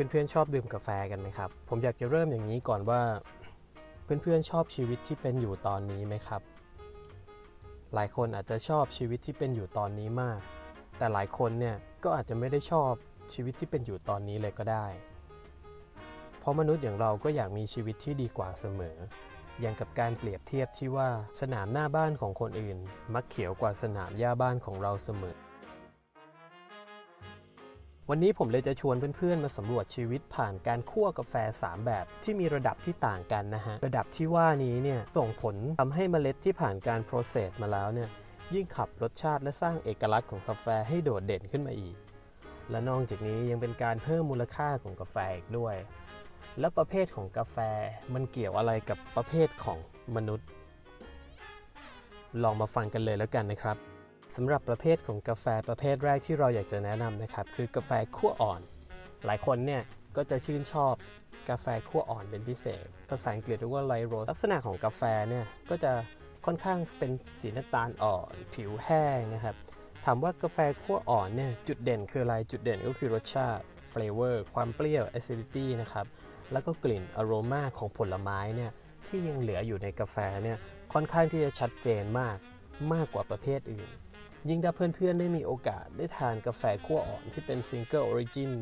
เพื่อนๆชอบดื่มกาแฟกันไหมครับ ผมอยากจะเริ่มอย่างนี้ก่อนว่า เพื่อนๆชอบชีวิตที่เป็นอยู่ตอนนี้ไหมครับ หลายคนอาจจะชอบชีวิตที่เป็นอยู่ตอนนี้มาก แต่หลายคนเนี่ยก็อาจจะไม่ได้ชอบชีวิตที่เป็นอยู่ตอนนี้เลยก็ได้ เพราะมนุษย์อย่างเราก็อยากมีชีวิตที่ดีกว่าเสมอ อย่างกับการเปรียบเทียบที่ว่าสนามหน้าบ้านของคนอื่น มักเขียวกว่าสนามหญ้าบ้านของเราเสมอ วันนี้ผมเลยจะชวนเพื่อนๆ มาสำรวจชีวิตผ่านการคั่วกาแฟ 3 แบบ ที่มีระดับที่ต่างกันนะฮะ ระดับที่ว่านี้เนี่ยส่งผลทำให้เมล็ดที่ผ่านการโปรเซสมาแล้วเนี่ยยิ่งขับรสชาติและสร้างเอกลักษณ์ของกาแฟให้โดดเด่นขึ้นมาอีก และนอกจากนี้ยังเป็นการเพิ่มมูลค่าของกาแฟอีกด้วย แล้วประเภทของกาแฟมันเกี่ยวอะไรกับประเภทของมนุษย์ ลองมาฟังกันเลยแล้วกันนะครับ สำหรับประเภทของกาแฟประเภทแรกที่เราอยากจะแนะนำนะครับ คือกาแฟคั่วอ่อน หลายคนเนี่ยก็จะชื่นชอบกาแฟคั่วอ่อนเป็นพิเศษ ภาษาอังกฤษเรียกว่าไลโรสลักษณะของกาแฟเนี่ยก็จะค่อนข้างเป็นสีน้ำตาลอ่อน ผิวแห้งนะครับ ถามว่ากาแฟคั่วอ่อนเนี่ยจุดเด่นคืออะไร จุดเด่นก็คือรสชาติเฟลเวอร์ความเปรี้ยว acidity นะครับ แล้วก็กลิ่นอโรมาของผลไม้เนี่ยที่ยังเหลืออยู่ในกาแฟเนี่ยค่อนข้างที่จะชัดเจนมากมากกว่าประเภทอื่น ยิ่งถ้าเพื่อนๆได้มีโอกาสได้ทานกาแฟคั่วอ่อนที่เป็น Single Origin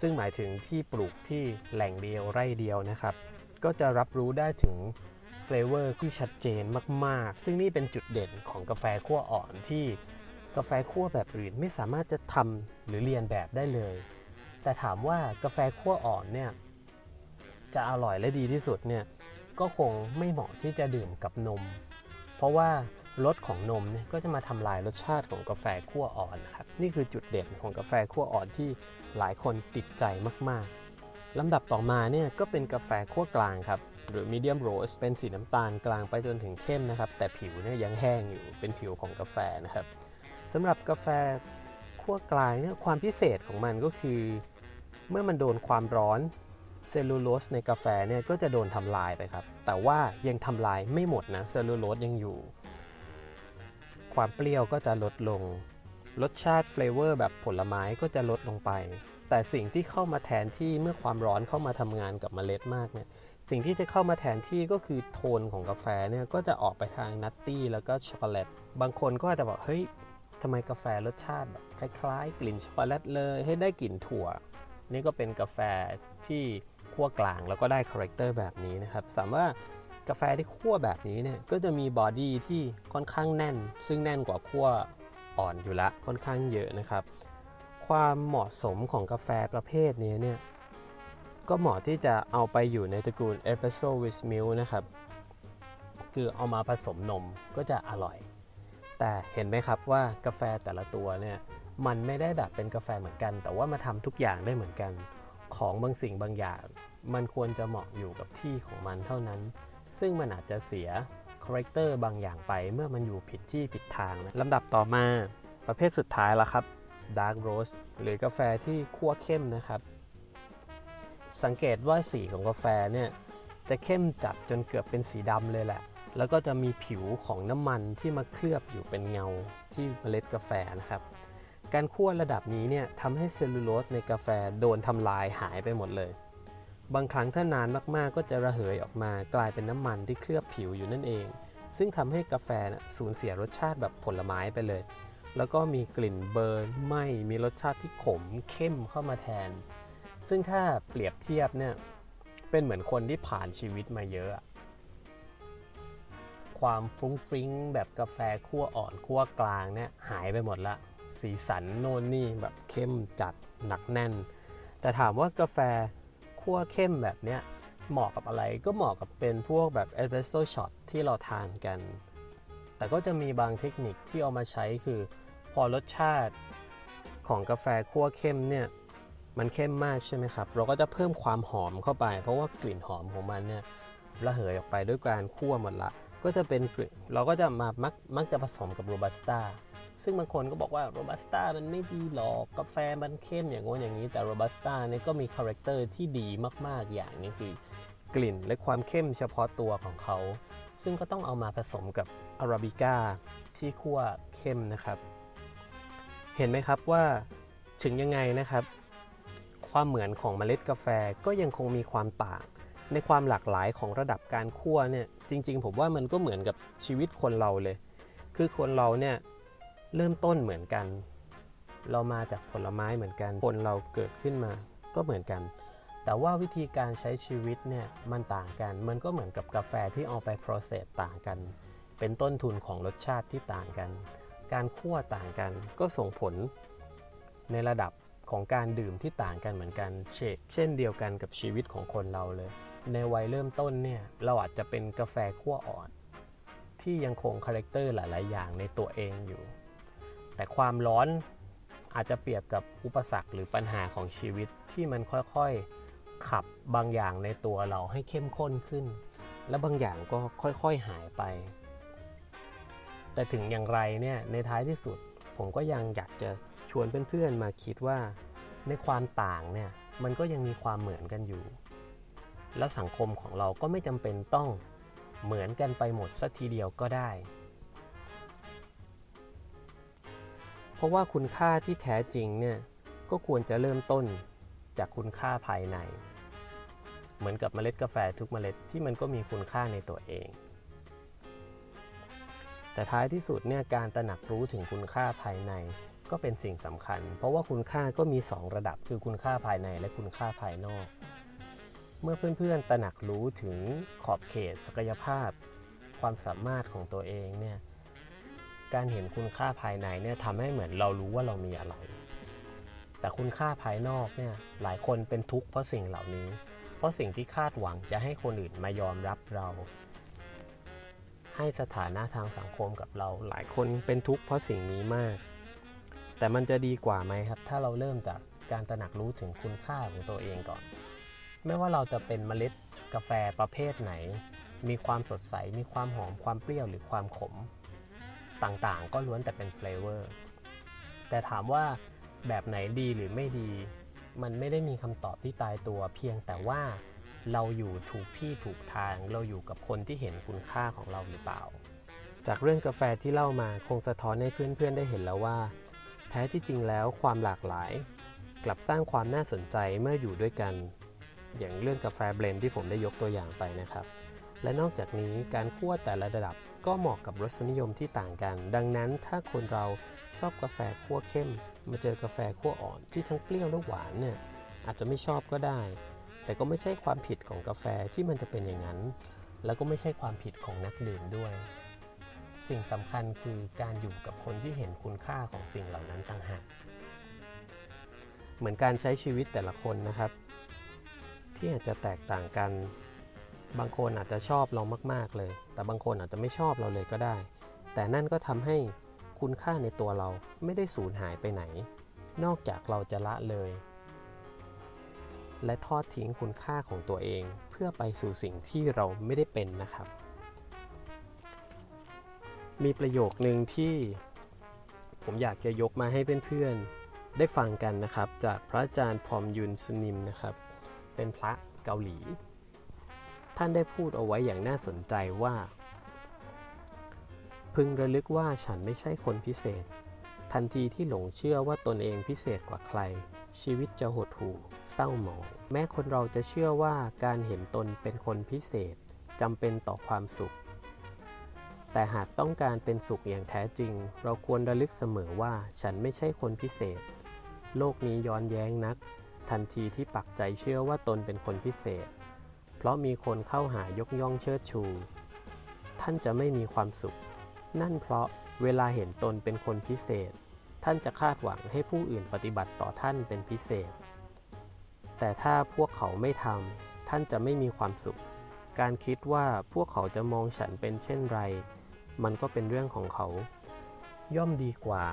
ซึ่งหมายถึงที่ปลูกที่แหล่งเดียวไร่เดียวนะครับ ก็จะรับรู้ได้ถึง flavor ที่ชัดเจนมากๆ ซึ่งนี่เป็นจุดเด่นของกาแฟคั่วอ่อนที่กาแฟคั่วแบบอื่นไม่สามารถจะทำหรือเลียนแบบได้เลย แต่ถามว่ากาแฟคั่วอ่อนเนี่ยจะอร่อยและดีที่สุดเนี่ยก็คงไม่เหมาะที่จะดื่มกับนม เพราะว่า รสของนมเนี่ยก็จะมาทำลายรสชาติของกาแฟคั่วอ่อนนะครับนี่คือจุดเด่นของกาแฟคั่วอ่อนที่หลายคนติดใจมากๆลำดับต่อมาเนี่ยก็เป็นกาแฟคั่วกลางครับหรือ medium roast เป็นสีน้ำตาลกลางไปจนถึงเข้มนะครับ แต่ผิวเนี่ยยังแห้งอยู่เป็นผิวของกาแฟนะครับสำหรับกาแฟคั่วกลางเนี่ยความพิเศษของมันก็คือ เมื่อมันโดนความร้อนเซลลูโลสในกาแฟเนี่ยก็จะโดนทำลายไปครับ แต่ว่ายังทำลายไม่หมดนะเซลลูโลสยังอยู่ ความเปรี้ยวก็จะลดลง รสชาติ flavor แบบผลไม้ก็จะลดลงไป แต่สิ่งที่เข้ามาแทนที่เมื่อความร้อนเข้ามาทำงานกับเมล็ดมากเนี่ย สิ่งที่จะเข้ามาแทนที่ก็คือโทนของกาแฟเนี่ยก็จะออกไปทาง nutty แล้วก็ช็อกโกแลต บางคนก็อาจจะบอกเฮ้ยทำไมกาแฟรสชาติแบบคล้ายๆ กลิ่นช็อกโกแลตเลยให้ได้กลิ่นถั่ว นี่ก็เป็นกาแฟที่คั่วกลางแล้วก็ได้ character แบบนี้นะครับ สามารถ กาแฟที่คั่วแบบนี้เนี่ยก็จะมี body ที่ค่อนข้างแน่น ซึ่งแน่นกว่าคั่วอ่อนอยู่ละค่อนข้างเยอะนะครับ ความเหมาะสมของกาแฟประเภทนี้เนี่ยก็เหมาะที่จะเอาไปอยู่ในตระกูล Espresso with Milk นะครับ คือเอามาผสมนมก็จะอร่อย แต่เห็นไหมครับว่ากาแฟแต่ละตัวเนี่ยมันไม่ได้แบบเป็นกาแฟเหมือนกัน แต่ว่ามาทำทุกอย่างได้เหมือนกัน ของบางสิ่งบางอย่าง มันควรจะเหมาะอยู่กับที่ของมันเท่านั้น ซึ่งมันอาจจะเสีย character บางอย่างไปเมื่อมันอยู่ผิดที่ผิดทางนะลำดับต่อมาประเภทสุดท้ายละครับ Dark Roast หรือกาแฟที่คั่วเข้มนะครับ สังเกตว่าสีของกาแฟเนี่ยจะเข้มจัดจนเกือบเป็นสีดำเลยแหละ แล้วก็จะมีผิวของน้ำมันที่มาเคลือบอยู่เป็นเงาที่เมล็ดกาแฟนะครับ การคั่วระดับนี้เนี่ยทำให้เซลลูโลสในกาแฟโดนทำลายหายไปหมดเลย บางครั้งถ้านานมากๆ ก็จะระเหยออกมากลายเป็นน้ำมันที่เคลือบผิวอยู่นั่นเอง ซึ่งทำให้กาแฟนะสูญเสียรสชาติแบบผลไม้ไปเลย แล้วก็มีกลิ่น burn ไหม้มีรสชาติที่ขมเข้มเข้ามาแทน ซึ่งถ้าเปรียบเทียบเนี่ยเป็นเหมือนคนที่ผ่านชีวิตมาเยอะ ความฟรุ้งฟริ้งแบบกาแฟคั่วอ่อนคั่วกลางเนี่ยหายไปหมดละ สีสันโน่นนี่แบบเข้มจัดหนักแน่น แต่ถามว่ากาแฟ คั่วเข้มแบบเนี้ยเหมาะกับอะไรก็เหมาะกับเป็นพวกแบบ espresso shot ที่เราทานกัน แต่ก็จะมีบางเทคนิคที่เอามาใช้คือ พอรสชาติของกาแฟคั่วเข้มเนี่ยมันเข้มมากใช่ไหมครับ เราก็จะเพิ่มความหอมเข้าไป เพราะว่ากลิ่นหอมของมันเนี่ยระเหยออกไปด้วยการคั่วหมดละ ก็จะเป็นกลิ่นเราก็จะมามักมักจะผสมกับโรบัสต้า ซึ่งบางคนก็บอกว่าโรบัสต้ามันไม่ดีหรอกกาแฟมันเข้มอย่างโน้นอย่างนี้ แต่โรบัสต้าเนี่ยก็มี character ที่ดีมากๆอย่างนี้คือกลิ่นและความเข้มเฉพาะตัวของเขา ซึ่งก็ต้องเอามาผสมกับอาราบิก้าที่คั่วเข้มนะครับ เห็นไหมครับว่าถึงยังไงนะครับ ความเหมือนของเมล็ดกาแฟก็ยังคงมีความต่าง ในความหลากหลายของระดับการคั่วเนี่ยจริง ๆ ผมว่ามันก็เหมือนกับชีวิตคนเราเลย คือคนเราเนี่ย เริ่มต้นเหมือนกัน เรามาจากผลไม้เหมือนกัน คนเราเกิดขึ้นมาก็เหมือนกัน แต่ว่าวิธีการใช้ชีวิตเนี่ยมันต่างกัน มันก็เหมือนกับกาแฟที่เอาไป process ต่างกัน เป็นต้นทุนของรสชาติที่ต่างกัน การคั่วต่างกันก็ส่งผลในระดับของการดื่มที่ต่างกันเหมือนกัน เช่นเดียวกันกับชีวิตของคนเราเลย ในวัยเริ่มต้นเนี่ยเราอาจจะเป็นกาแฟคั่วอ่อน ที่ยังคงคาแรคเตอร์หลาย ๆ อย่างในตัวเองอยู่ แต่ความร้อนอาจจะเปรียบกับอุปสรรคหรือปัญหาของชีวิตที่มันค่อยๆขับบางอย่างในตัวเราให้เข้มข้นขึ้น และบางอย่างก็ค่อยๆหายไป แต่ถึงอย่างไรเนี่ยในท้ายที่สุด ผมก็ยังอยากจะชวนเพื่อนๆมาคิดว่า ในความต่างเนี่ยมันก็ยังมีความเหมือนกันอยู่ แล้วสังคมของเราก็ไม่จำเป็นต้องเหมือนกันไปหมดสัทีเดียวก็ได้ ราะว่าคุณค่าที่แท้จริงเนี่ยก็ควรจะเริ่มต้นจากคุณค่าภายใน เหมือนกับเมล็ดกาแฟทุกเมล็ดที่มันก็มีคุณค่าในตัวเอง แต่ท้ายที่สุดเนี่ยการตระหนักรู้ถึงคุณค่าภายในก็เป็นสิ่งสำคัญ เพราะว่าคุณค่าก็มี 2 ระดับคือคุณค่าภายในและคุณค่าภายนอก เมื่อเพื่อนๆตระหนักรู้ถึงขอบเขต ศักยภาพ ความสามารถของตัวเองเนี่ย การเห็นคุณค่าภายในเนี่ยทำให้เหมือนเรารู้ว่าเรามีอะไร แต่คุณค่าภายนอกเนี่ยหลายคนเป็นทุกข์เพราะสิ่งเหล่านี้ เพราะสิ่งที่คาดหวังจะให้คนอื่นมายอมรับเรา ให้สถานะทางสังคมกับเรา หลายคนเป็นทุกข์เพราะสิ่งนี้มาก แต่มันจะดีกว่าไหมครับ ถ้าเราเริ่มจากการตระหนักรู้ถึงคุณค่าของตัวเองก่อน ไม่ว่าเราจะเป็นเมล็ดกาแฟประเภทไหน มีความสดใส มีความหอม ความเปรี้ยว หรือความขม ต่างๆ ก็ล้วนแต่เป็น flavor แต่ถามว่าแบบไหนดีหรือไม่ดี มันไม่ได้มีคำตอบที่ตายตัว เพียงแต่ว่าเราอยู่ถูกที่ถูกทาง เราอยู่กับคนที่เห็นคุณค่าของเราหรือเปล่า จากเรื่องกาแฟที่เล่ามาคงสะท้อนให้เพื่อนๆได้เห็นแล้วว่า แท้ที่จริงแล้วความหลากหลาย กลับสร้างความน่าสนใจเมื่ออยู่ด้วยกัน อย่างเรื่องกาแฟเบลนด์ที่ผมได้ยกตัวอย่างไปนะครับ และนอกจากนี้การคั่วแต่ละระดับก็เหมาะกับรสนิยมที่ต่างกัน ดังนั้นถ้าคนเราชอบกาแฟคั่วเข้ม มาเจอกาแฟคั่วอ่อนที่ทั้งเปรี้ยวและหวานเนี่ยอาจจะไม่ชอบก็ได้ แต่ก็ไม่ใช่ความผิดของกาแฟที่มันจะเป็นอย่างนั้น แล้วก็ไม่ใช่ความผิดของนักดื่มด้วย สิ่งสำคัญคือการอยู่กับคนที่เห็นคุณค่าของสิ่งเหล่านั้นต่างหากเหมือนการใช้ชีวิตแต่ละคนนะครับ ที่อาจจะแตกต่างกัน บางคนอาจจะชอบเรามากๆเลย แต่บางคนอาจจะไม่ชอบเราเลยก็ได้ แต่นั่นก็ทำให้คุณค่าในตัวเราไม่ได้สูญหายไปไหน นอกจากเราจะละเลย และทอดทิ้งคุณค่าของตัวเองเพื่อไปสู่สิ่งที่เราไม่ได้เป็นนะครับ มีประโยคหนึ่งที่ผมอยากจะยกมาให้เพื่อนๆ ได้ฟังกันนะครับ จากพระอาจารย์พอมยุนสนิมนะครับ เป็นพระเกาหลี ท่านได้พูดเอาไว้อย่างน่าสนใจว่า พึงระลึกว่าฉันไม่ใช่คนพิเศษ ทันทีที่หลงเชื่อว่าตนเองพิเศษกว่าใคร ชีวิตจะหดหู่เศร้าหมอง แม้คนเราจะเชื่อว่าการเห็นตนเป็นคนพิเศษจำเป็นต่อความสุข แต่หากต้องการเป็นสุขอย่างแท้จริง เราควรระลึกเสมอว่าฉันไม่ใช่คนพิเศษ โลกนี้ย้อนแย้งนัก ทันทีที่ปักใจเชื่อว่าตนเป็นคนพิเศษ ราะมีคนเข้าหายกย่องเชิดชู ท่านจะไม่มีความสุข นั่นเพราะเวลาเห็นตนเป็นคนพิเศษ ท่านจะคาดหวังให้ผู้อื่นปฏิบัติต่อท่านเป็นพิเศษ แต่ถ้าพวกเขาไม่ทำท่านจะไม่มีความสุข การคิดว่าพวกเขาจะมองฉันเป็นเช่นไร มันก็เป็นเรื่องของเขา ย่อมดีกว่า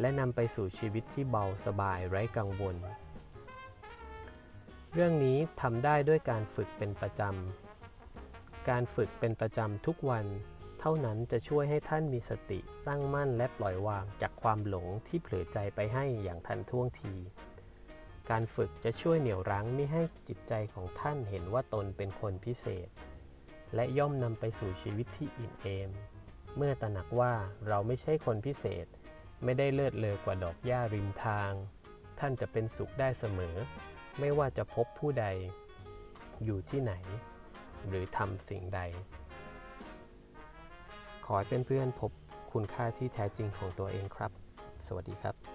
และนำไปสู่ชีวิตที่เบาสบายไร้กังวล เรื่องนี้ทำได้ด้วยการฝึกเป็นประจำ การฝึกเป็นประจำทุกวัน เท่านั้นจะช่วยให้ท่านมีสติตั้งมั่นและปล่อยวางจากความหลงที่เผลอใจไปให้อย่างทันท่วงที การฝึกจะช่วยเหนี่ยวรั้งไม่ให้จิตใจของท่านเห็นว่าตนเป็นคนพิเศษ และย่อมนำไปสู่ชีวิตที่อิ่มเอม เมื่อตระหนักว่าเราไม่ใช่คนพิเศษ ไม่ได้เลิศเลอกว่าดอกหญ้าริมทาง ท่านจะเป็นสุขได้เสมอ ไม่ว่าจะพบผู้ใด อยู่ที่ไหน หรือทำสิ่งใด ขอให้เพื่อนๆพบคุณค่าที่แท้จริงของตัวเองครับ สวัสดีครับ